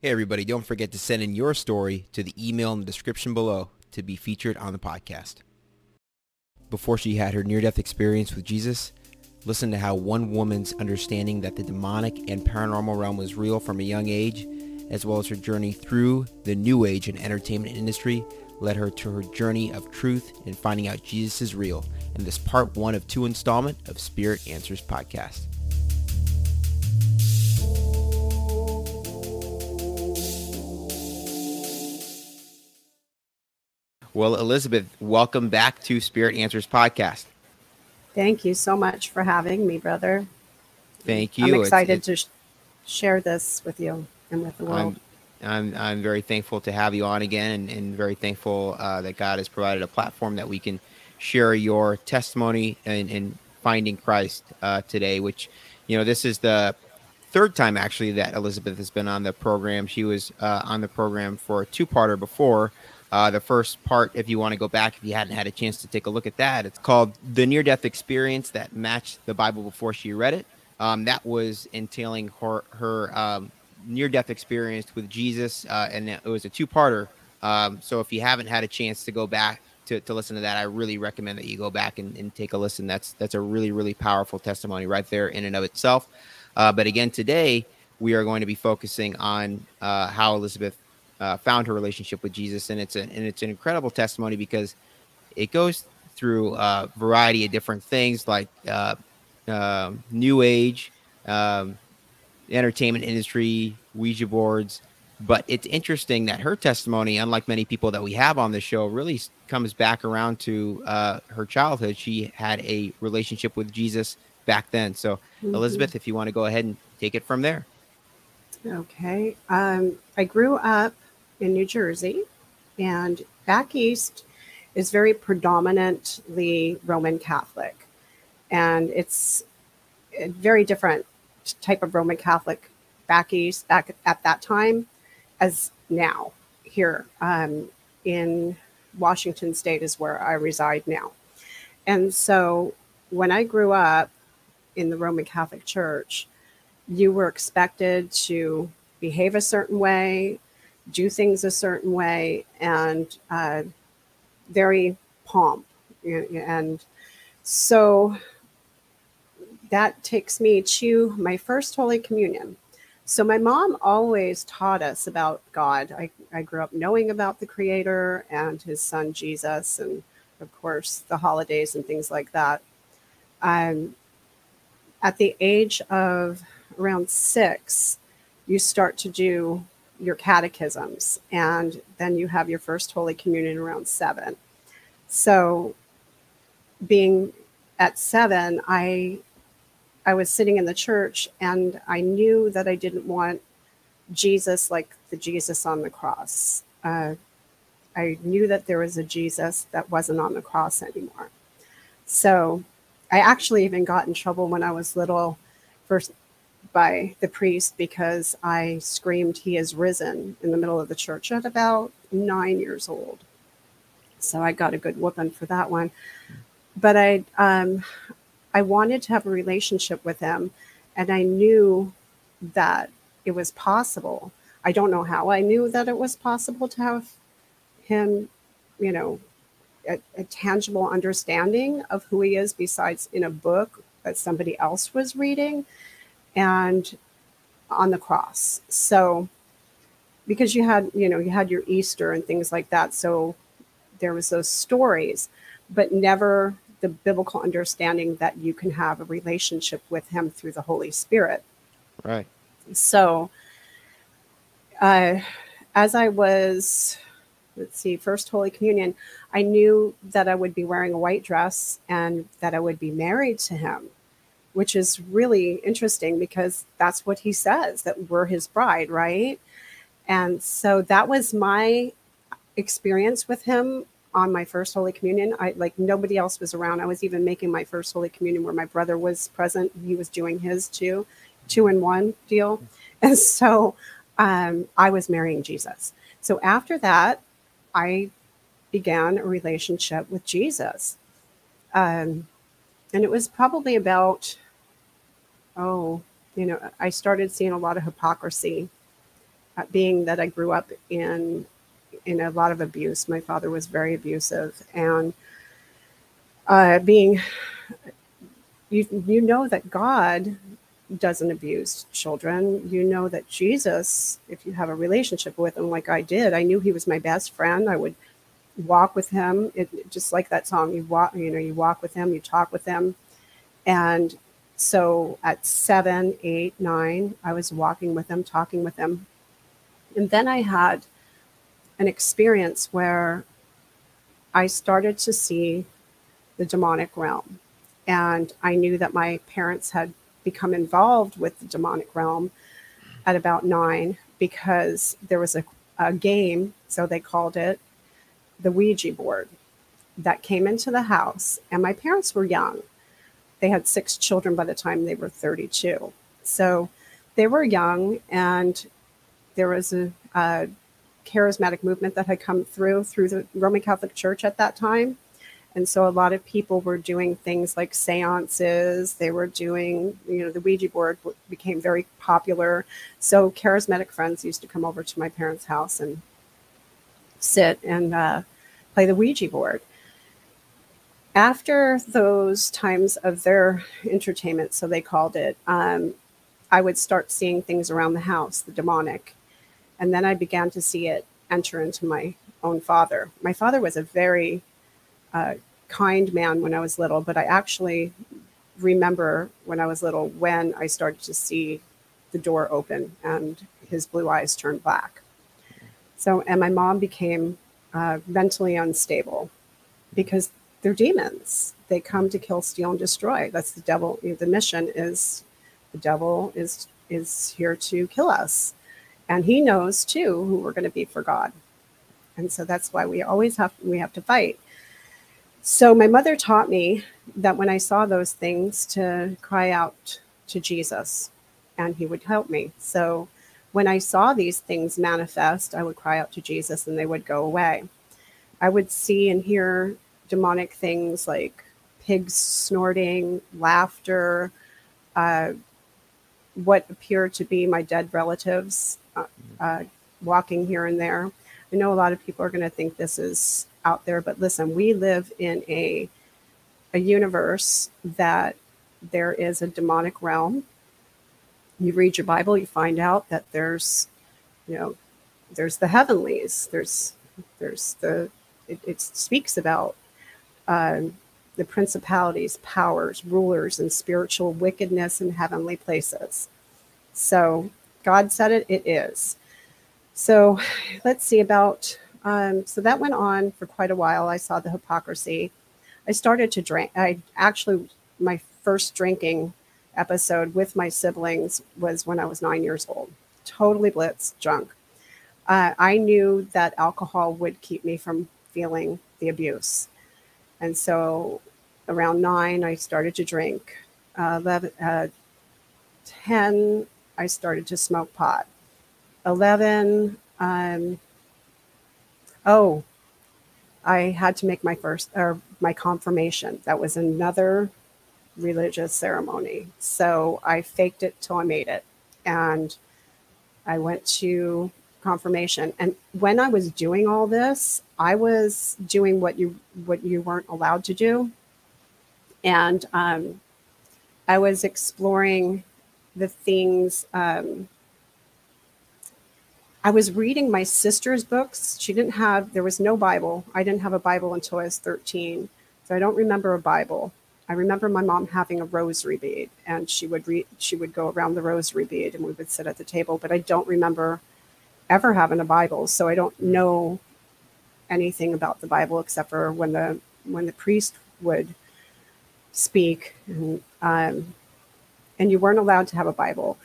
Hey, everybody, don't forget to send in your story to the email in the description below to be featured on the podcast. Before she had her near-death experience with Jesus, listen to how one woman's understanding that the demonic and paranormal realm was real from a young age, as well as her journey through the new age and entertainment industry, led her to her journey of truth and finding out Jesus is real in this part one of two installment of Spirit Answers podcast. Well, Elizabeth, welcome back to Spirit Answers podcast. Thank you so much for having me, brother. Thank you. I'm It's- excited it's- to sh- share this with you and with the world. I'm, I'm, I'm very thankful to have you on again and, and very thankful uh, that God has provided a platform that we can share your testimony and, and finding Christ uh, today, which, you know, this is the third time actually that Elizabeth has been on the program. She was uh, on the program for a two parter before. Uh, the first part, if you want to go back, if you hadn't had a chance to take a look at that, it's called The Near Death Experience That Matched the Bible Before She Read It. Um, that was entailing her, her um, near death experience with Jesus, uh, and it was a two parter. Um, so if you haven't had a chance to go back to, to listen to that, I really recommend that you go back and, and take a listen. That's that's a really really powerful testimony right there in and of itself. Uh, but again, today we are going to be focusing on uh, how Elizabeth uh, found her relationship with Jesus, and it's a, and it's an incredible testimony because it goes through a variety of different things like uh, um new age, um, entertainment industry, Ouija boards. But it's interesting that her testimony, unlike many people that we have on the show, really comes back around to uh, her childhood. She had a relationship with Jesus back then. So, Mhm. Elizabeth, if you want to go ahead and take it from there. Okay. Um, I grew up in New Jersey, and back east is very predominantly Roman Catholic, and it's a very different type of Roman Catholic back east back at that time as now here um, in Washington State is where I reside now, and so when I grew up in the Roman Catholic Church you were expected to behave a certain way, do things a certain way, and uh, very pomp. And so that takes me to my first Holy Communion. So my mom always taught us about God. I, I grew up knowing about the Creator and His Son Jesus, and of course the holidays and things like that. Um, at the age of around six, you start to do your catechisms, and then you have your first Holy Communion around seven. So, being at seven, I I was sitting in the church, and I knew that I didn't want Jesus like the Jesus on the cross. Uh, I knew that there was a Jesus that wasn't on the cross anymore. So, I actually even got in trouble when I was little for by the priest because I screamed, He is risen in the middle of the church at about nine years old. So I got a good whooping for that one. But I, um, I wanted to have a relationship with him, and I knew that it was possible. I don't know how I knew that it was possible to have him, you know, a, a tangible understanding of who he is besides in a book that somebody else was reading and on the cross. So because you had, you know, you had your Easter and things like that. So there was those stories, but never the biblical understanding that you can have a relationship with him through the Holy Spirit. Right. So uh, as I was, let's see, first Holy Communion, I knew that I would be wearing a white dress and that I would be married to him which is really interesting because that's what he says that we're his bride, right? And so that was my experience with him on my first Holy Communion. I like nobody else was around. I was even making my first Holy Communion where my brother was present. He was doing his too, two in one deal. And so um, I was marrying Jesus. So after that, I began a relationship with Jesus. Um, and it was probably about oh you know i started seeing a lot of hypocrisy uh, being that I grew up in in a lot of abuse. My father was very abusive, and uh, being you you know that God doesn't abuse children. You know that Jesus, if you have a relationship with him, like I did, I knew he was my best friend. I would walk with him, it, just like that song. You walk, you know, you walk with him, you talk with him, and so at seven, eight, nine, I was walking with him, talking with him, and then I had an experience where I started to see the demonic realm. And I knew that my parents had become involved with the demonic realm at about nine because there was a, a game, so they called it the Ouija board, that came into the house. And my parents were young. They had six children by the time they were 32. So they were young, and there was a, a charismatic movement that had come through through the Roman Catholic Church at that time. And so a lot of people were doing things like seances. They were doing, you know, the Ouija board became very popular. So charismatic friends used to come over to my parents' house and sit and uh, play the Ouija board. After those times of their entertainment, so they called it, um, I would start seeing things around the house, the demonic. And then I began to see it enter into my own father. My father was a very uh, kind man when I was little, but I actually remember when I was little when I started to see the door open and his blue eyes turn black. So, and my mom became uh, mentally unstable because they're demons. They come to kill, steal, and destroy. That's the devil. The mission is the devil is is here to kill us, and he knows too who we're going to be for God. And so that's why we always have we have to fight. So my mother taught me that when I saw those things to cry out to Jesus and he would help me. So when I saw these things manifest, I would cry out to Jesus and they would go away. I would see and hear demonic things like pigs snorting, laughter, uh, what appear to be my dead relatives uh, uh, walking here and there. I know a lot of people are going to think this is out there, but listen, we live in a a universe that there is a demonic realm. You read your Bible, you find out that there's, you know, there's the heavenlies. There's there's the it, it speaks about um, the principalities, powers, rulers, and spiritual wickedness in heavenly places. So God said it, it is. So let's see about um, so that went on for quite a while. I saw the hypocrisy. I started to drink. I actually, my first drinking episode with my siblings was when I was nine years old. Totally blitz, drunk. Uh, I knew that alcohol would keep me from feeling the abuse. And so around nine, I started to drink. Uh, 11, uh, 10, I started to smoke pot. 11, um, oh, I had to make my first or my confirmation. That was another religious ceremony. So I faked it till I made it. And I went to confirmation. And when I was doing all this, I was doing what you what you weren't allowed to do. And um, I was exploring the things um, I was reading my sister's books. She didn't have, there was no Bible. I didn't have a Bible until I was 13. So I don't remember a Bible. I remember my mom having a rosary bead and she would read, she would go around the rosary bead and we would sit at the table, but I don't remember ever having a Bible. So I don't know anything about the Bible except for when the, when the priest would speak and, um, and you weren't allowed to have a Bible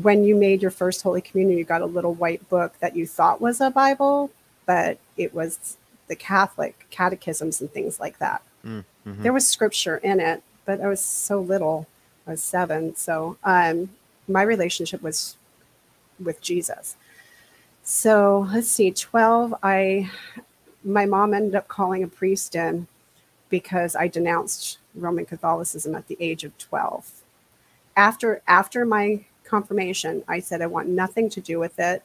when you made your first Holy Communion, you got a little white book that you thought was a Bible, but it was the Catholic catechisms and things like that. Mm-hmm. There was scripture in it, but I was so little. I was seven. So um, my relationship was with Jesus. So let's see, 12, I my mom ended up calling a priest in because I denounced Roman Catholicism at the age of 12. After after my confirmation. I said, I want nothing to do with it.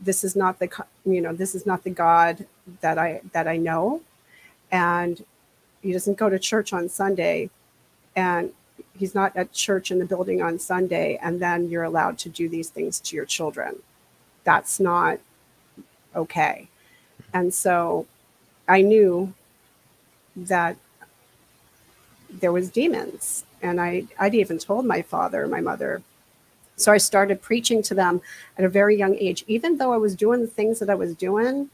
this is not the you know this is not the God that I that I know, and he doesn't go to church on Sunday, and he's not at church in the building on Sunday, and then you're allowed to do these things to your children. That's not okay. And so I knew that there was demons and I, I'd even told my father, my mother. So I started preaching to them at a very young age. Even though I was doing the things that I was doing,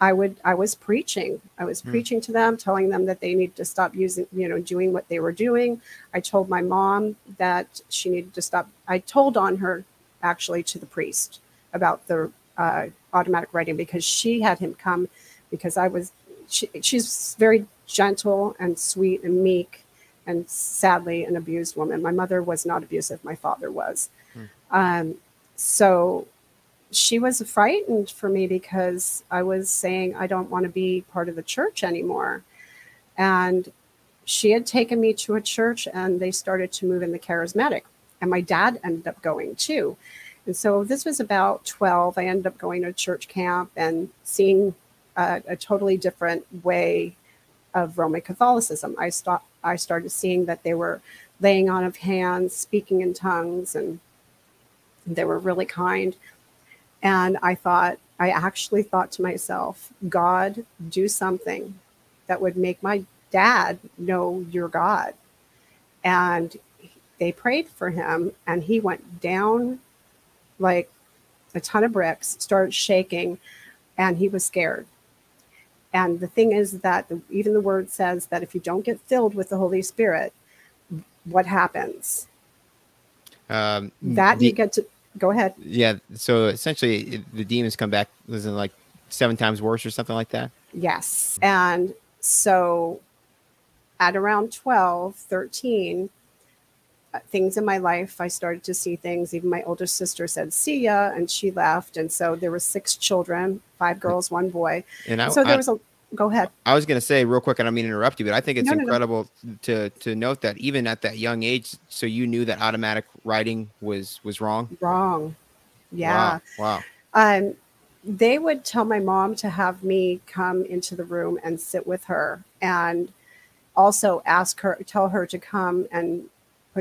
I would I was preaching. I was Hmm. preaching to them, telling them that they needed to stop using, you know, doing what they were doing. I told my mom that she needed to stop. I told on her actually to the priest about the uh, automatic writing because she had him come because I was she, she's very gentle and sweet and meek and sadly an abused woman. My mother was not abusive, my father was. Um, so she was frightened for me because I was saying I don't want to be part of the church anymore. And she had taken me to a church and they started to move in the charismatic. And my dad ended up going too. And so this was about 12. I ended up going to church camp and seeing a, a totally different way of Roman Catholicism. I stopped, I started seeing that they were laying on of hands, speaking in tongues, and they were really kind. And I thought, I actually thought to myself, God, do something that would make my dad know your God. And they prayed for him, and he went down like a ton of bricks, started shaking, and he was scared. And the thing is that the, even the word says that if you don't get filled with the Holy Spirit, what happens? Um, That the- you get to go ahead. yeah. So essentially, the demons come back. isn't like seven times worse or something like that? Yes. And so at around 12, 13, uh, things in my life, I started to see things. Even my older sister said, see ya, and she left. And so there were six children, five girls, one boy. And I, So I, there was a, go ahead. I was going to say real quick, and I don't mean to interrupt you, but I think it's No, no, no. incredible to to note that even at that young age, so you knew that automatic writing was was wrong. Wrong. Yeah. Wow. wow. um, they would tell my mom to have me come into the room and sit with her and also ask her tell her to come and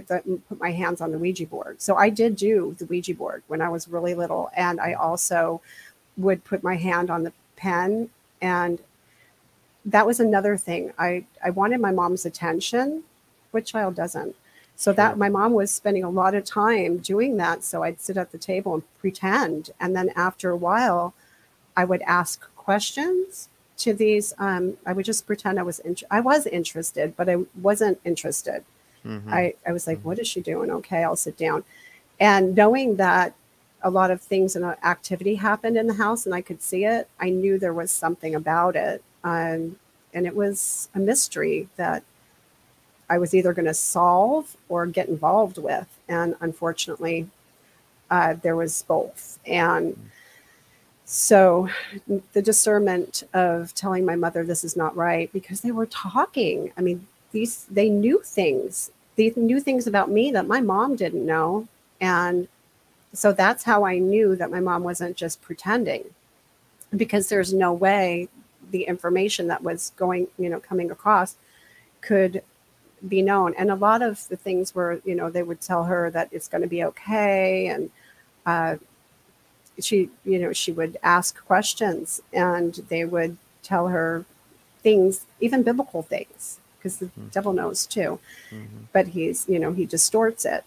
put the put my hands on the ouija board so i did do the ouija board when i was really little and i also would put my hand on the pen and that was another thing i i wanted my mom's attention what child doesn't so that my mom was spending a lot of time doing that. So I'd sit at the table and pretend. And then after a while, I would ask questions to these. Um, I would just pretend I was int- I was interested, but I wasn't interested. Mhm. I, I was like, Mhm. what is she doing? Okay, I'll sit down. And knowing that a lot of things and uh, activity happened in the house and I could see it, I knew there was something about it. Um, and it was a mystery that I was either going to solve or get involved with. And unfortunately, uh, there was both. And so the discernment of telling my mother this is not right because they were talking. I mean, these they knew things. They knew things about me that my mom didn't know. And so that's how I knew that my mom wasn't just pretending because there's no way the information that was going, you know, coming across could be known. And a lot of the things were, you know, they would tell her that it's going to be okay. And uh, she, you know, she would ask questions and they would tell her things, even biblical things, because the Mhm. devil knows too. Mhm. But he's, you know, he distorts it.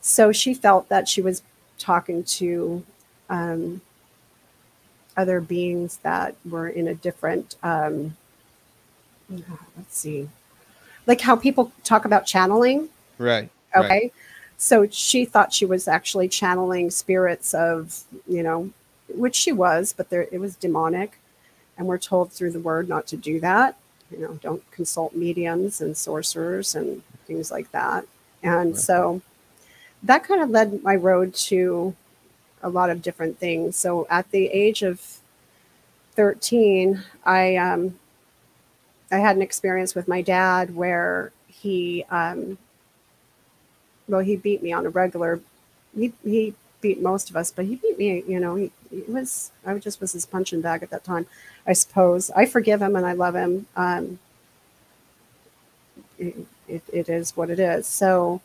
So she felt that she was talking to um, other beings that were in a different, um, let's see, like how people talk about channeling. Right. Okay. Right. So she thought she was actually channeling spirits of, you know, which she was, but there it was demonic. And we're told through the word not to do that. You know, don't consult mediums and sorcerers and things like that. And Right. so that kind of led my road to a lot of different things. So at the age of 13, I um, I had an experience with my dad where he um, well he beat me on a regular he he beat most of us, but he beat me. You know, he, he was I just was his punching bag at that time. I suppose I forgive him and I love him. Um, it, it, it is what it is. So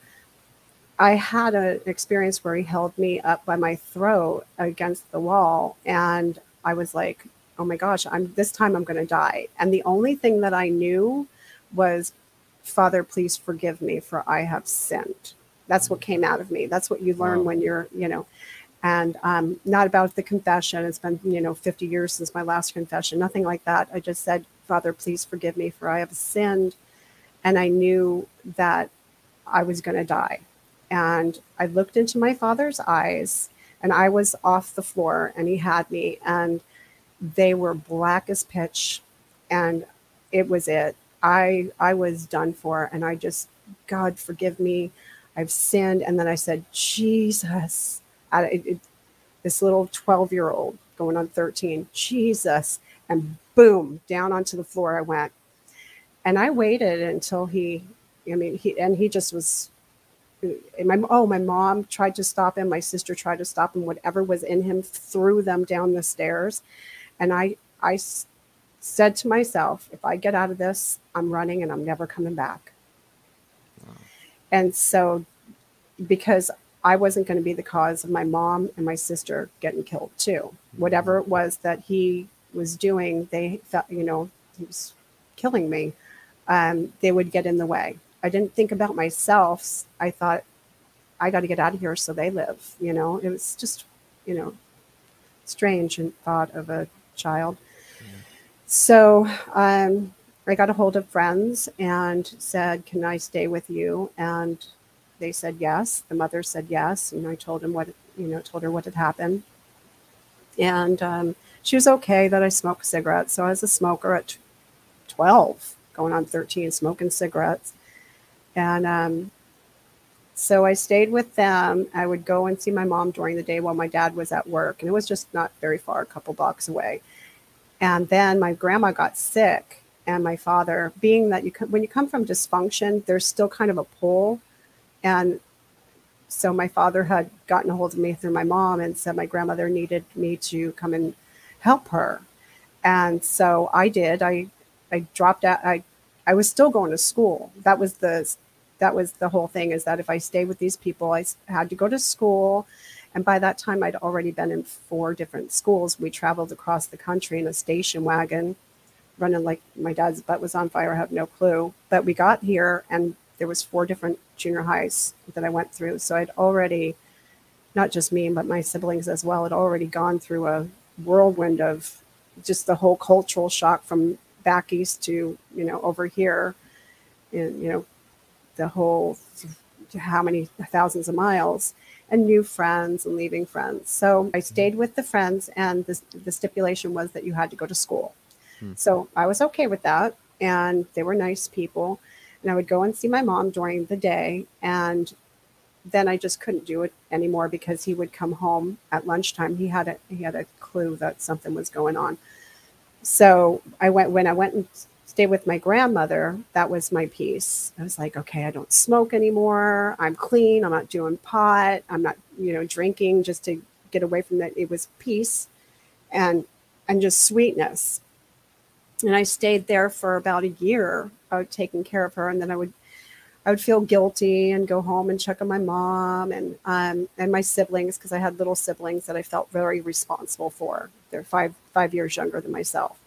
I had an experience where he held me up by my throat against the wall, and I was like, "Oh my gosh, I'm this time I'm going to die." And the only thing that I knew was, "Father, please forgive me, for I have sinned." That's what came out of me. That's what you learn Wow. when you're, you know, and um, not about the confession. It's been, you know, 50 years since my last confession. Nothing like that. I just said, "Father, please forgive me, for I have sinned," and I knew that I was going to die and I looked into my father's eyes and I was off the floor and he had me and they were black as pitch and it was it. I I was done for and I just God forgive me. I've sinned and then I said Jesus. I, it, this little 12 year old going on 13 Jesus and boom down onto the floor I went. And I waited until he I mean he and he just was uh, my oh my mom tried to stop him my sister tried to stop him whatever was in him threw them down the stairs. And I, I said to myself if i get out of this i'm running and i'm never coming back and so because i wasn't going to be the cause of my mom and my sister getting killed too whatever it was that he was doing they felt you know he was killing me um, they would get in the way I didn't think about myself. I thought I got to get out of here so they live. You know, it was just, you know, strange and thought of a child. So um, I got a hold of friends and said, "Can I stay with you?" And they said yes. The mother said yes, and I told him what you know, told her what had happened, and um, she was okay that I smoked cigarettes. So I was a smoker at twelve, going on thirteen, smoking cigarettes. And um, so I stayed with them. I would go and see my mom during the day while my dad was at work, and it was just not very far, a couple blocks away. And then my grandma got sick, and my father, being that you come, when you come from dysfunction, there's still kind of a pull, and so my father had gotten a hold of me through my mom and said my grandmother needed me to come and help her, and so I did. I I dropped out. I I was still going to school. That was the that was the whole thing is that if I stayed with these people, I had to go to school. And by that time, I'd already been in four different schools. We traveled across the country in a station wagon, running like my dad's butt was on fire. I have no clue. But we got here, and there was four different junior highs that I went through. So I'd already, not just me, but my siblings as well, had already gone through a whirlwind of just the whole cultural shock from back east to you know over here, and you know the whole how many thousands of miles and new friends and leaving friends. So I stayed with the friends, and the, the stipulation was that you had to go to school. Hmm. So I was okay with that, and they were nice people. And I would go and see my mom during the day, and then I just couldn't do it anymore because he would come home at lunchtime. He had a he had a clue that something was going on. So I went when I went and stayed with my grandmother. That was my peace. I was like, okay, I don't smoke anymore. I'm clean. I'm not doing pot. I'm not you know drinking just to get away from that. It was peace, and and just sweetness. And I stayed there for about a year, uh, taking care of her, and then I would I would feel guilty and go home and check on my mom and um, and my siblings because I had little siblings that I felt very responsible for. They're five five years younger than myself,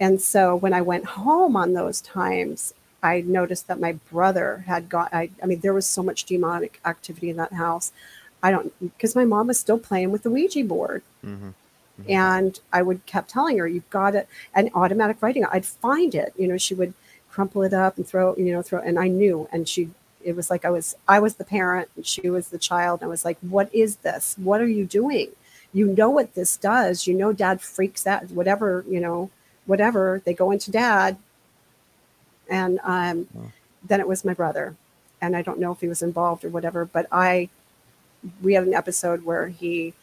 and so when I went home on those times, I noticed that my brother had got. I, I mean, there was so much demonic activity in that house. I don't because my mom was still playing with the Ouija board, And I would kept telling her, "You've got it." And automatic writing, I'd find it. You know, she would crumple it up and throw, you know, throw. And I knew, and she, it was like I was, I was the parent, and she was the child. And I was like, "What is this? What are you doing? You know what this does. You know, Dad freaks out. Whatever, you know, whatever. They go into Dad, and um, Wow. then it was my brother, and I don't know if he was involved or whatever. But I, we had an episode where he,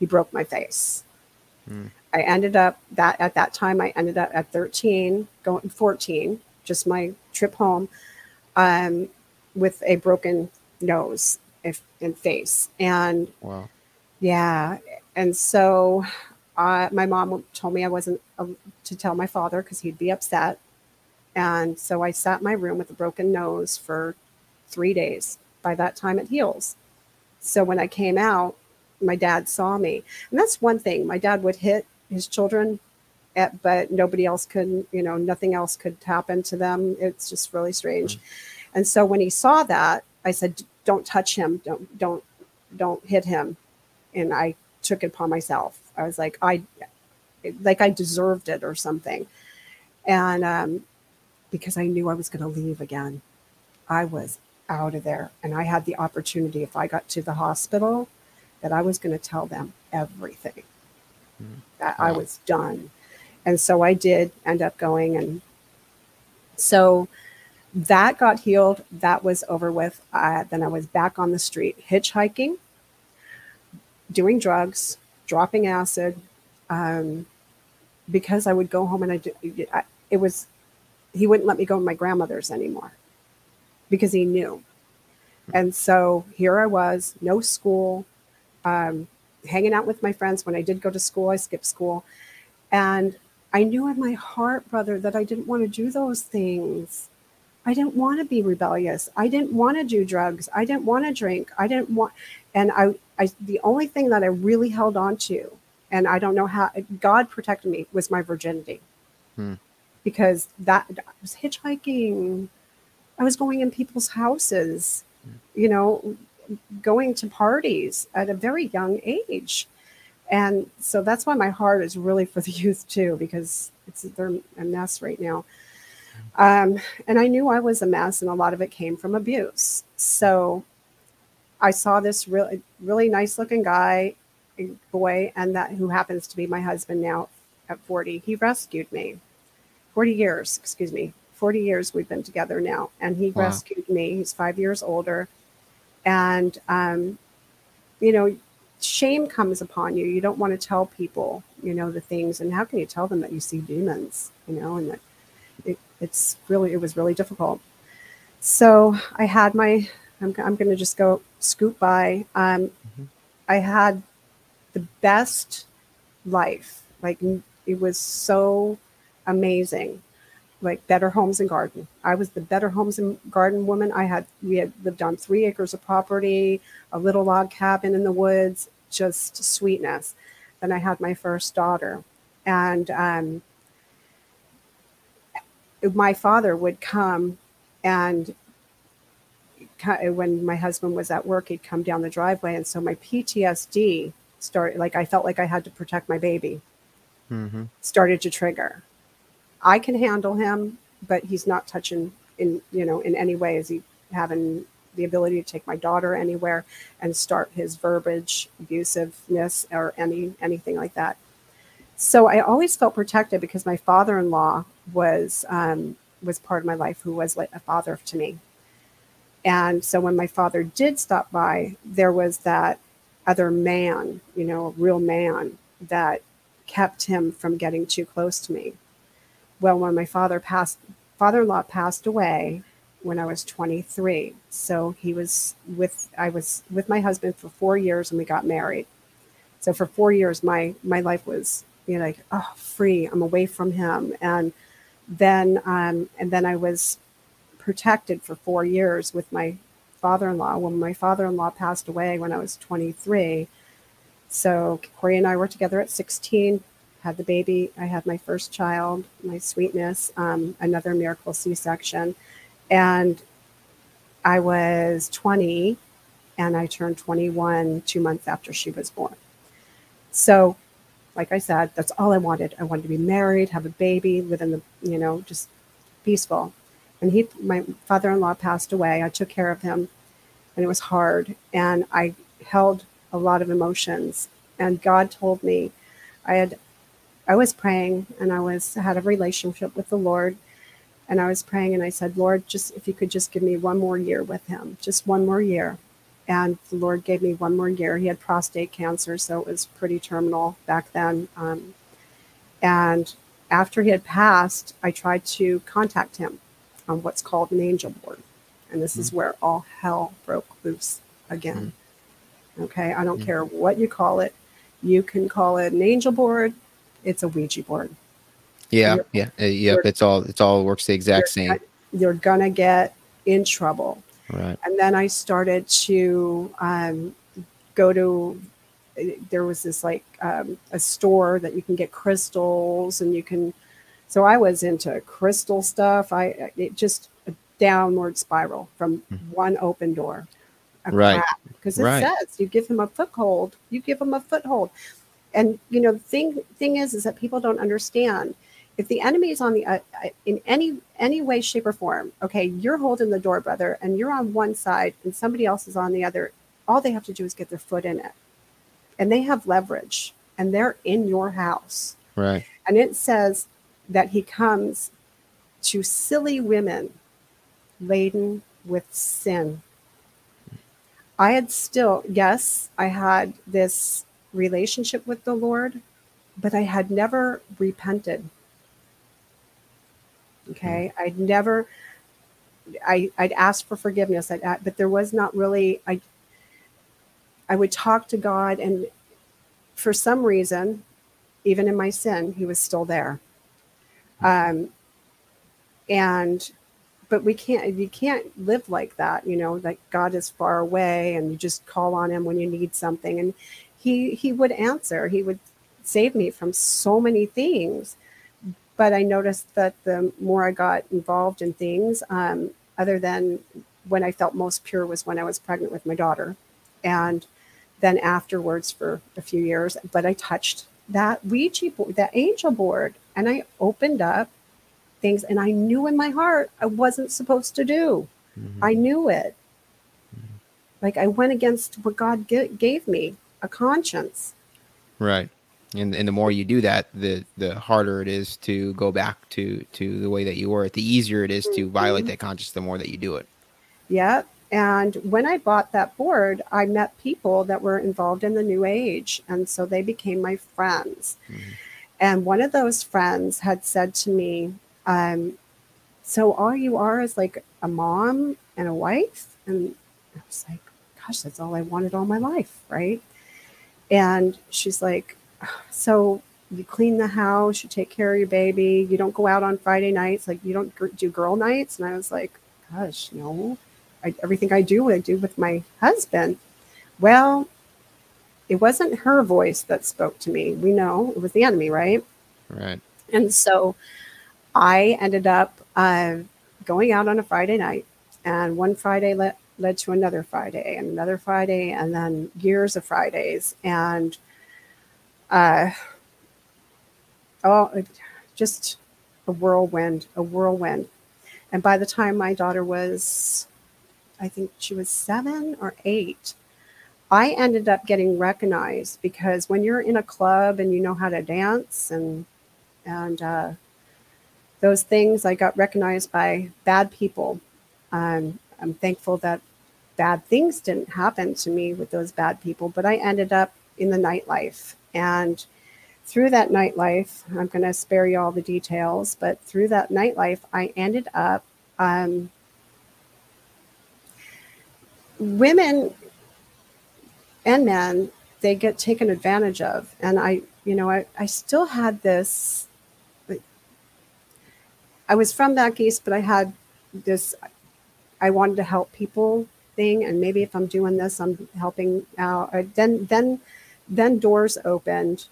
he broke my face. Hmm. I ended up that at that time I ended up at 13, going 14, just my trip home, um, with a broken nose if, and face. And Wow. Yeah. And so uh, my mom told me I wasn't uh, to tell my father because he'd be upset. And so I sat in my room with a broken nose for three days. By that time, it heals. So when I came out, my dad saw me. And that's one thing. My dad would hit his children, at, but nobody else could, you know, nothing else could happen to them. It's just really strange. Mm-hmm. And so when he saw that, I said, don't touch him. Don't, don't, don't hit him. And I took it upon myself. I was like, I, like I deserved it or something. And um, because I knew I was going to leave again, I was out of there. And I had the opportunity, if I got to the hospital, that I was going to tell them everything, mm-hmm. that wow. I was done. And so I did end up going. And so that got healed. That was over with. Uh, then I was back on the street hitchhiking, doing drugs, dropping acid, um, because I would go home and I, do, I it was he wouldn't let me go to my grandmother's anymore because he knew. And so here I was, no school, um, hanging out with my friends. When I did go to school, I skipped school. And I knew in my heart, brother, that I didn't want to do those things. I didn't want to be rebellious. I didn't want to do drugs. I didn't want to drink. I didn't want, and I, I, the only thing that I really held on to, and I don't know how God protected me, was my virginity. Hmm. Because that I was hitchhiking. I was going in people's houses, hmm. you know, going to parties at a very young age. And so that's why my heart is really for the youth too, because it's they're a mess right now. Um, and I knew I was a mess, and a lot of it came from abuse. So I saw this really, really nice looking guy, boy, and that who happens to be my husband now at 40. He rescued me. 40 years, excuse me. 40 years we've been together now, and he wow. rescued me. He's five years older and um, you know shame comes upon you. You don't want to tell people you know the things and how can you tell them that you see demons you know and that it, it's really it was really difficult. So i had my i'm, I'm going to just go scoop by. Um, mm-hmm. i had the best life. Like it was so amazing like Better Homes and Garden. I was the Better Homes and Garden woman. I had we had lived on three acres of property, a little log cabin in the woods, just sweetness. Then I had my first daughter, and um, my father would come and when my husband was at work, he'd come down the driveway, and so my PTSD started. Like I felt like I had to protect my baby. Mm-hmm. Started to trigger I can handle him, but he's not touching in you know in any way. Is he having the ability to take my daughter anywhere and start his verbiage abusiveness or any anything like that? So I always felt protected because my father-in-law was um, was part of my life, who was like a father to me. And so when my father did stop by, there was that other man, you know, a real man that kept him from getting too close to me well, when my father passed, father-in-law passed away when I was 23. So he was with, I was with my husband for four years and we got married. So for four years, my, my life was, you know, like, oh, free. I'm away from him. And then, um, and then I was protected for four years with my father-in-law. When my father-in-law passed away when I was 23, so Corey and I were together at 16 had the baby. I had my first child, my sweetness, um, another miracle C section. And I was 20 and I turned 21 two months after she was born. So, like I said, that's all I wanted. I wanted to be married, have a baby, live in the, you know, just peaceful. And he, my father in law passed away. I took care of him and it was hard. And I held a lot of emotions. And God told me I had I was praying and I was had a relationship with the Lord and I was praying and I said, Lord, just if you could just give me one more year with him, just one more year. And the Lord gave me one more year. He had prostate cancer, so it was pretty terminal back then. Um, and after he had passed, I tried to contact him on what's called an angel board. And this mm-hmm. is where all hell broke loose again. Okay. I don't Mhm. care what you call it. You can call it an angel board. It's a Ouija board. Yeah, You're- yeah, uh, yep. It's all it's all works the exact same. You're to get in trouble. Right. And then I started to um, go to, there was this like um, a store that you can get crystals and you can, so I was into crystal stuff. I, it just a downward spiral from Mhm. one open door. Right. Because it Right. says you give him a foothold, you give him a foothold. And you know, the thing thing is, is that people don't understand. If the enemy is on the uh, uh, in any any way, shape, or form, okay, you're holding the door, brother, and you're on one side, and somebody else is on the other. All they have to do is get their foot in it, and they have leverage, and they're in your house. Right. And it says that he comes to silly women laden with sin. I had still, yes, I had this relationship with the Lord, but I had never repented. Okay. I'd never, I, I'd asked for forgiveness, I'd, but there was not really, I, I would talk to God and for some reason, even in my sin, he was still there. Um, and, but we can't, you can't live like that, you know, like God is far away and you just call on him when you need something. And he, he would answer, he would save me from so many things. But I noticed that the more I got involved in things, um, other than when I felt most pure was when I was pregnant with my daughter. And then afterwards for a few years, but I touched that Ouija board, that angel board, and I opened up things and I knew in my heart I wasn't supposed to do. Mhm. I knew it. Like I went against what God g- gave me, a conscience. Right. And and the more you do that, the the harder it is to go back to to the way that you were. The easier it is to violate Mhm. that conscience. The more that you do it. Yep. And when I bought that board, I met people that were involved in the new age. And so they became my friends. Mhm. And one of those friends had said to me, um, So all you are is like a mom and a wife? And I was like, Gosh, that's all I wanted all my life. Right. And she's like, So you clean the house, you take care of your baby, you don't go out on Friday nights, like you don't do girl nights. And I was like, Gosh, no. I, everything I do, I do with my husband. Well, it wasn't her voice that spoke to me. We know it was the enemy, right? Right. And so I ended up uh, going out on a Friday night, and one Friday led, to another Friday, and another Friday, and then years of Fridays. And uh, oh, just a whirlwind, a whirlwind. And by the time my daughter was, I think she was seven or eight, I ended up getting recognized because when you're in a club and you know how to dance and and uh, those things, I got recognized by bad people. Um, I'm thankful that bad things didn't happen to me with those bad people, but I ended up in the nightlife. And through that nightlife, I'm going to spare you all the details, but through that nightlife, I ended up um, women and men they get taken advantage of and i you know i, I still had this i was from back east but i had this i wanted to help people thing and maybe if i'm doing this i'm helping out. Then then then doors opened.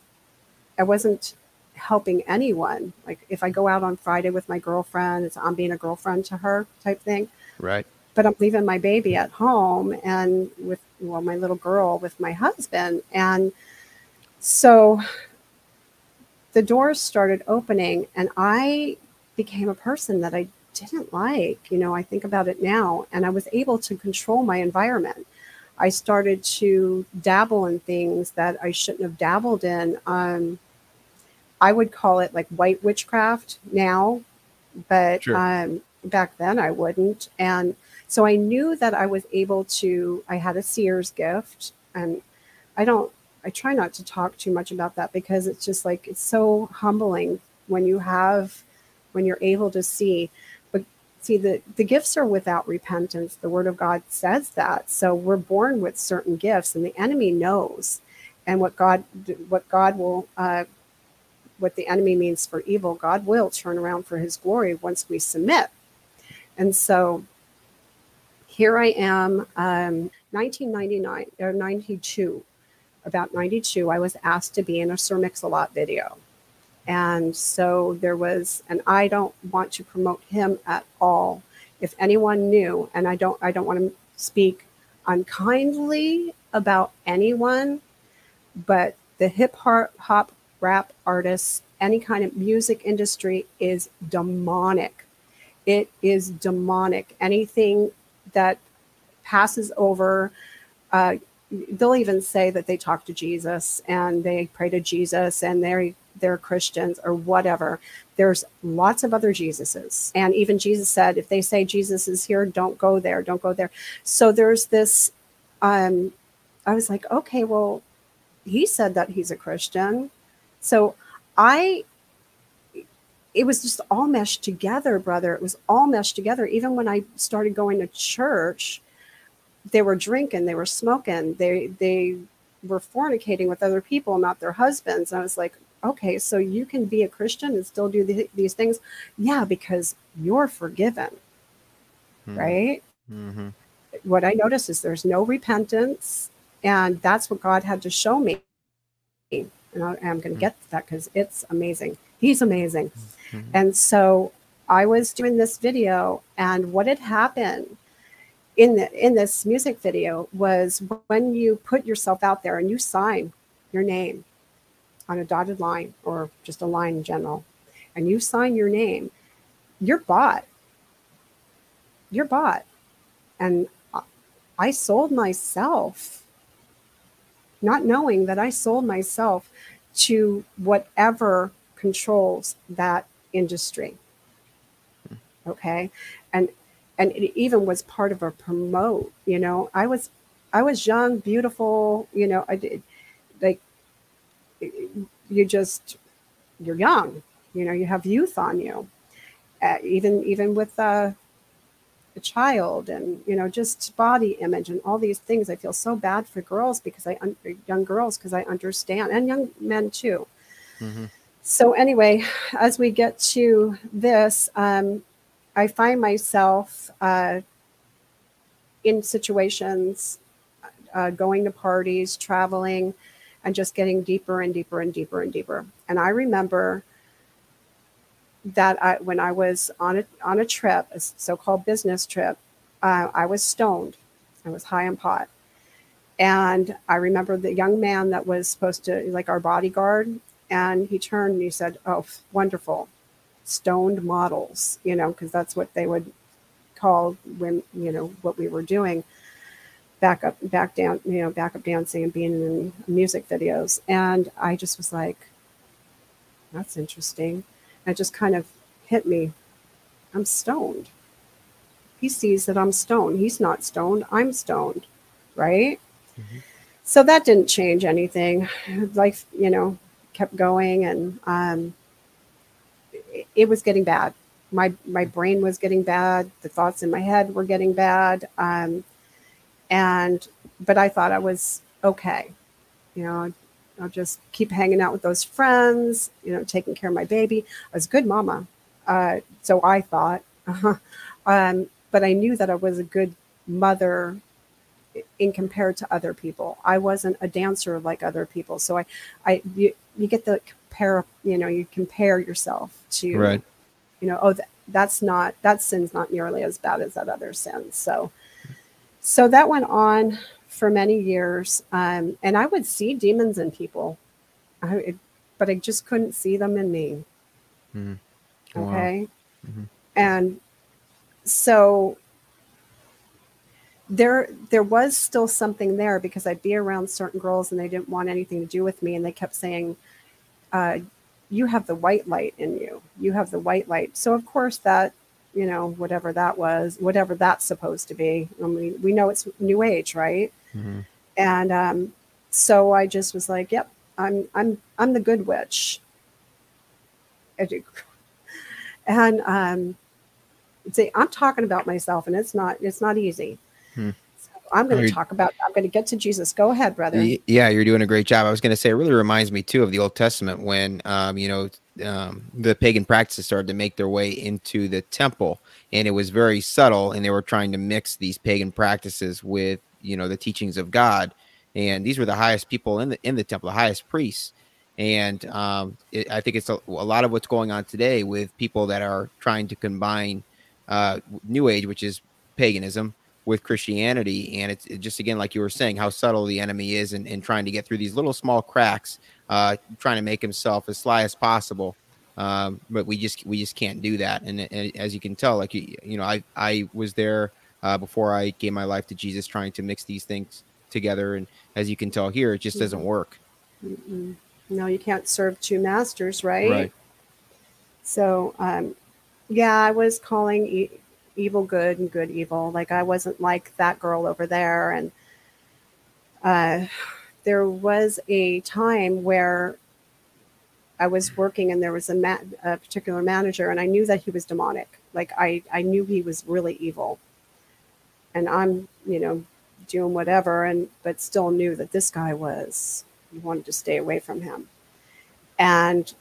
I wasn't helping anyone. Like if i go out on friday with my girlfriend it's i'm being a girlfriend to her type thing. Right. but I'm leaving my baby at home and with well my little girl with my husband. And so the doors started opening and I became a person that I didn't like you know I think about it now and I was able to control my environment I started to dabble in things that I shouldn't have dabbled in um I would call it like white witchcraft now but Sure. um back then I wouldn't and so I knew that I was able to, I had a seer's gift. And I don't, I try not to talk too much about that because it's just like, it's so humbling when you have, when you're able to see. See the the gifts are without repentance. The word of god says that. So we're born with certain gifts and the enemy knows. And what god what god will uh, what the enemy means for evil god will turn around for his glory once we submit. And so here i am um, 1999 or 92 about 92 i was asked to be in a sir mix-a-lot video and so there was, and I don't want to promote him at all. If anyone knew, and I don't, I don't want to speak unkindly about anyone, but the hip hop rap artists, any kind of music industry is demonic. It is demonic. Anything that passes over, uh, they'll even say that they talk to Jesus and they pray to Jesus and they they're Christians or whatever. There's lots of other Jesuses. And even Jesus said, if they say Jesus is here, don't go there, don't go there. So there's this, um, I was like, okay, well, he said that he's a Christian. So I, it was just all meshed together, brother. It was all meshed together. Even when I started going to church, they were drinking, they were smoking, they, they, were fornicating with other people, not their husbands. And I was like, okay, so you can be a Christian and still do the, these things. Yeah, because you're forgiven, hmm. right? Mm-hmm. What I notice is there's no repentance, and that's what God had to show me. And I, am going to hmm. get to that because it's amazing. He's amazing. Mm-hmm. And so I was doing this video, and what had happened in the in this music video was when you put yourself out there and you sign your name on a dotted line or just a line in general, and you sign your name, you're bought. You're bought. And I sold myself, not knowing that I sold myself to whatever controls that industry. Okay. And and it even was part of a promote, you know. I was I was young, beautiful, you know, I did like you just you're young you know you have youth on you uh, even even with uh, a child and you know just body image and all these things i feel so bad for girls because i un- young girls because i understand and young men too mm-hmm. so anyway as we get to this um, i find myself uh, in situations uh, going to parties traveling and just getting deeper and deeper and deeper and deeper. And I remember that I, when I was on a on a trip, a so-called business trip, uh, I was stoned. I was high on pot, and I remember the young man that was supposed to like our bodyguard, and he turned and he said, "Oh, wonderful, stoned models," you know, because that's what they would call when you know what we were doing back up, back down, you know, backup dancing and being in music videos. And I just was like, that's interesting. And it just kind of hit me. I'm stoned. He sees that I'm stoned. He's not stoned. I'm stoned. Right. Mm-hmm. So that didn't change anything. Life, you know, kept going and um, it, it was getting bad. My, my brain was getting bad. The thoughts in my head were getting bad. Um, and but I thought I was okay. You know, I'll just keep hanging out with those friends. You know, taking care of my baby. I was a good mama, uh, so I thought. um, but I knew that I was a good mother in compared to other people. I wasn't a dancer like other people, so I, I you, you get the compare. You know, you compare yourself to, right. You know, oh, that's not that sin's not nearly as bad as that other sin. So so that went on for many years. Um, and I would see demons in people, I, it, but I just couldn't see them in me. Mm-hmm. Okay. Mm-hmm. And so there there was still something there because I'd be around certain girls and they didn't want anything to do with me and they kept saying uh, you have the white light in you you have the white light so of course that you know, whatever that was, whatever that's supposed to be. I mean, we know it's new age, right? Mm-hmm. And um, so I just was like, "Yep, I'm I'm I'm the good witch." And um, see, I'm talking about myself, and it's not it's not easy. Hmm. I'm going to talk about. I'm going to get to Jesus. Go ahead, brother. Yeah, you're doing a great job. I was going to say, it really reminds me too of the Old Testament when, um, you know, um, the pagan practices started to make their way into the temple, and it was very subtle, and they were trying to mix these pagan practices with, you know, the teachings of God, and these were the highest people in the in the temple, the highest priests, and um, it, I think it's a, a lot of what's going on today with people that are trying to combine uh, New Age, which is paganism, with Christianity. And it's it just, again, like you were saying, how subtle the enemy is in, in trying to get through these little small cracks, uh, trying to make himself as sly as possible. Um, but we just we just can't do that. And, and as you can tell, like you, you know, I I was there uh, before I gave my life to Jesus, trying to mix these things together. And as you can tell here, it just doesn't work. Mm-mm. No, you can't serve two masters, right? Right. So, um, yeah, I was calling evil good and good evil. Like I wasn't like that girl over there. And uh, there was a time where I was working and there was a, ma- a particular manager, and I knew that he was demonic. Like I, I knew he was really evil. And I'm, you know, doing whatever, and but still knew that this guy was. You wanted to stay away from him. And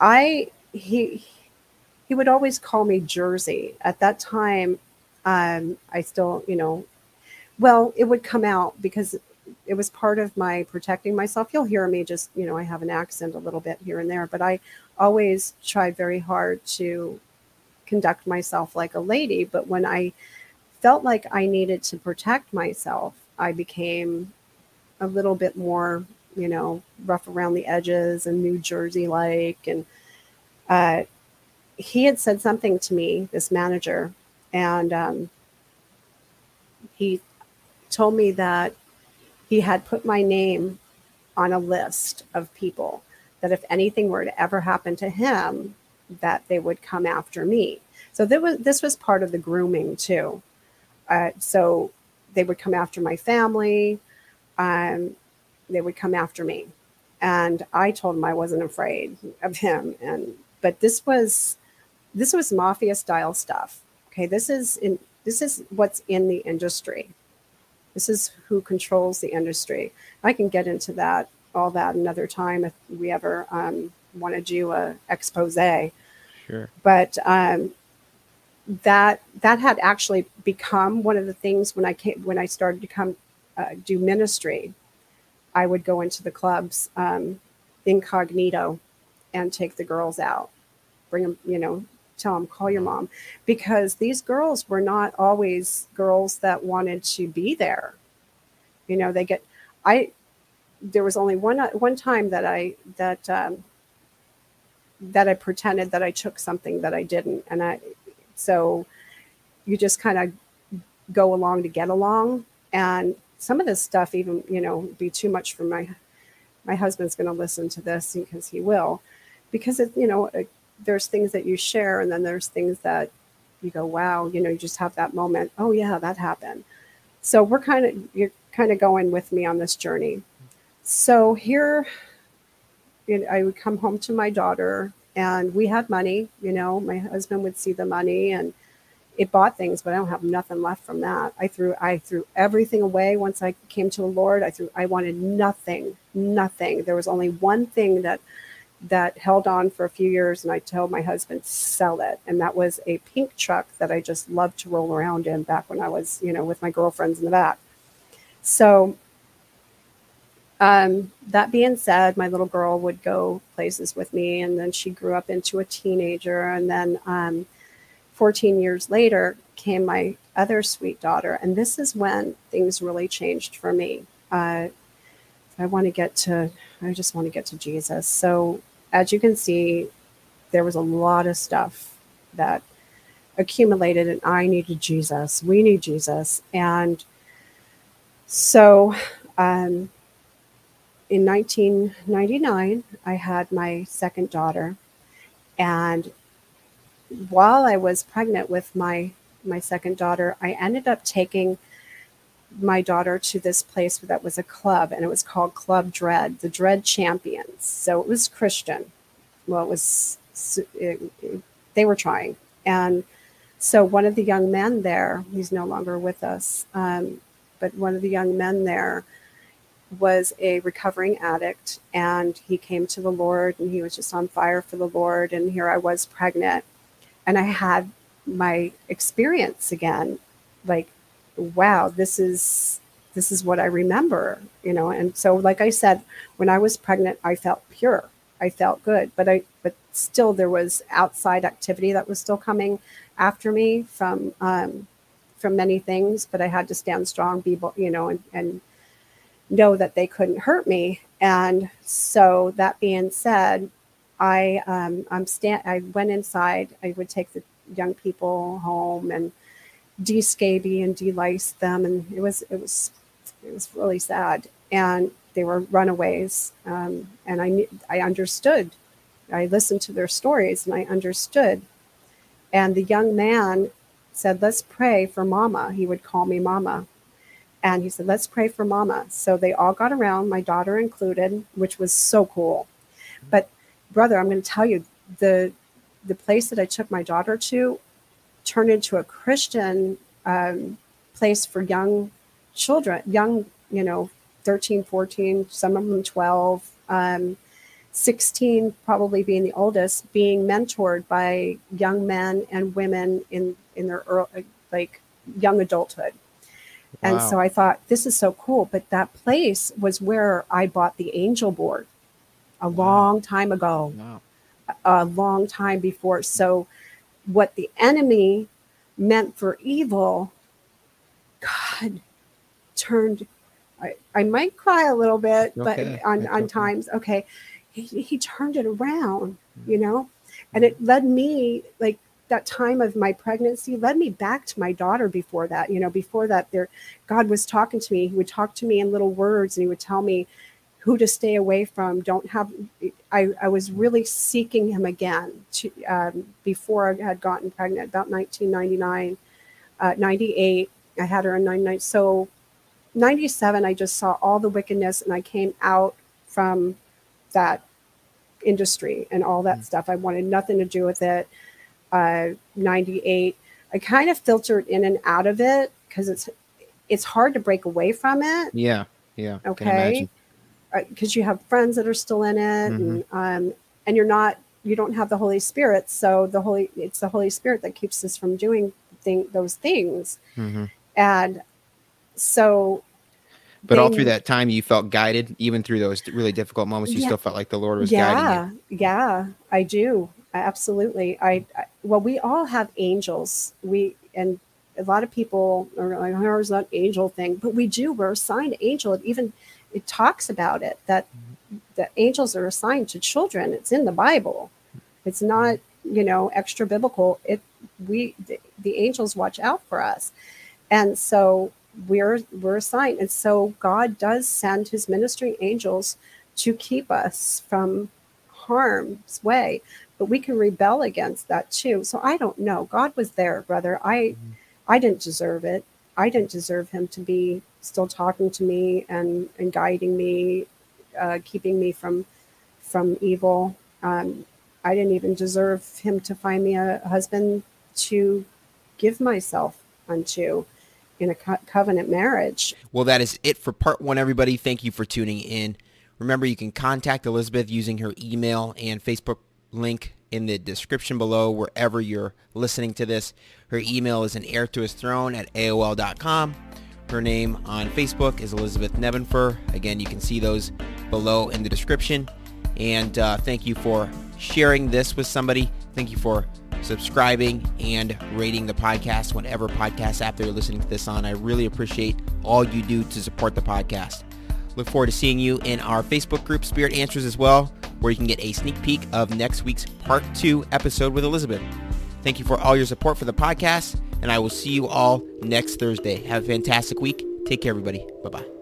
I, he, he would always call me Jersey. At that time, um, I still, you know, well, it would come out because it was part of my protecting myself. You'll hear me just, you know, I have an accent a little bit here and there, but I always tried very hard to conduct myself like a lady. But when I felt like I needed to protect myself, I became a little bit more, you know, rough around the edges and New Jersey like. And uh, he had said something to me, this manager, and um, he told me that he had put my name on a list of people that if anything were to ever happen to him, that they would come after me. So there was this was part of the grooming too. Uh, so they would come after my family. Um, they would come after me, and I told him I wasn't afraid of him. And but this was this was mafia style stuff. Okay, this is in this is what's in the industry. This is who controls the industry. I can get into that all that another time if we ever um, want to do a expose. Sure. But um, that that had actually become one of the things when I came when I started to come uh, do ministry. I would go into the clubs um, incognito and take the girls out, bring them, you know, tell them call your mom, because these girls were not always girls that wanted to be there. You know, they get I. There was only one one time that I that um, that I pretended that I took something that I didn't, and I so you just kind of go along to get along, and some of this stuff even you know be too much for my my husband's going to listen to this because he will because it you know it, there's things that you share and then there's things that you go wow you know you just have that moment oh yeah that happened. So we're kind of you're kind of going with me on this journey. So here you know, i would come home to my daughter and we had money you know my husband would see the money and it bought things but i don't have nothing left from that. I threw i threw everything away once i came to the lord. I threw i wanted nothing nothing. There was only one thing that that held on for a few years and i told my husband sell it and that was a pink truck that i just loved to roll around in back when i was you know with my girlfriends in the back so um, that being said, my little girl would go places with me, and then she grew up into a teenager. And then um, 14 years later came my other sweet daughter. And this is when things really changed for me. Uh, I want to get to, I just want to get to Jesus. So, as you can see, there was a lot of stuff that accumulated, and I needed Jesus. We need Jesus. And so, um, in 1999, I had my second daughter. And while I was pregnant with my, my second daughter, I ended up taking my daughter to this place that was a club, and it was called Club Dread, the Dread Champions. So it was Christian. Well, it was, it, it, they were trying. And so one of the young men there, he's no longer with us, um, but one of the young men there was a recovering addict and he came to the Lord and he was just on fire for the Lord. And here I was pregnant and I had my experience again like, wow, this is. This is what I remember, you know. And so, like I said, when I was pregnant, I felt pure. I felt good, but I, but still, there was outside activity that was still coming after me from um, from many things. But I had to stand strong, be you know, and, and know that they couldn't hurt me. And so that being said, I um, I'm stand I went inside. I would take the young people home and de-scaby and de-lice them, and it was it was it was really sad. And they were runaways, um, and I I understood. I listened to their stories, and I understood. And the young man said, "Let's pray for Mama." He would call me Mama, and he said, Let's pray for mama. So they all got around, my daughter included, which was so cool. But brother, I'm going to tell you the the place that I took my daughter to turned into a Christian um, place for young children, young, you know, 13, 14, some of them 12, um, 16 probably being the oldest, being mentored by young men and women in in their early, like young adulthood. And wow. so I thought, this is so cool. But that place was where I bought the angel board a wow. long time ago, wow. a long time before. So, what the enemy meant for evil, God turned. I, I might cry a little bit, okay. but on, on times, okay, he, he turned it around, mm-hmm. you know, and it led me like that time of my pregnancy led me back to my daughter before that you know before that there god was talking to me he would talk to me in little words and he would tell me who to stay away from don't have i, I was really seeking him again to, um, before i had gotten pregnant about 1999 uh, 98 i had her in 99 so 97 i just saw all the wickedness and i came out from that industry and all that mm-hmm. stuff i wanted nothing to do with it uh, 98. I kind of filtered in and out of it because it's it's hard to break away from it. Yeah, yeah. Okay, because uh, you have friends that are still in it, mm-hmm. and um, and you're not you don't have the Holy Spirit, so the Holy it's the Holy Spirit that keeps us from doing thing, those things, mm-hmm. and so. But then, all through that time, you felt guided, even through those really difficult moments. You yeah, still felt like the Lord was yeah, guiding you. Yeah, I do absolutely. I, I, well, we all have angels. We and a lot of people are like, "Oh, is that angel thing?" But we do. We're assigned angel. It even it talks about it that the angels are assigned to children. It's in the Bible. It's not you know extra biblical. It we the, the angels watch out for us, and so we're we're assigned. And so God does send His ministering angels to keep us from harm's way but we can rebel against that too. So I don't know. God was there, brother. I mm-hmm. I didn't deserve it. I didn't deserve him to be still talking to me and and guiding me, uh, keeping me from from evil. Um, I didn't even deserve him to find me a husband to give myself unto in a co- covenant marriage. Well, that is it for part one, everybody. Thank you for tuning in. Remember, you can contact Elizabeth using her email and Facebook link in the description below wherever you're listening to this. Her email is an heir to his throne at AOL.com. Her name on Facebook is Elizabeth Nevenfer. Again, you can see those below in the description. And uh, thank you for sharing this with somebody. Thank you for subscribing and rating the podcast, whatever podcast app they're listening to this on. I really appreciate all you do to support the podcast. Look forward to seeing you in our Facebook group, Spirit Answers, as well where you can get a sneak peek of next week's part two episode with Elizabeth. Thank you for all your support for the podcast, and I will see you all next Thursday. Have a fantastic week. Take care, everybody. Bye bye.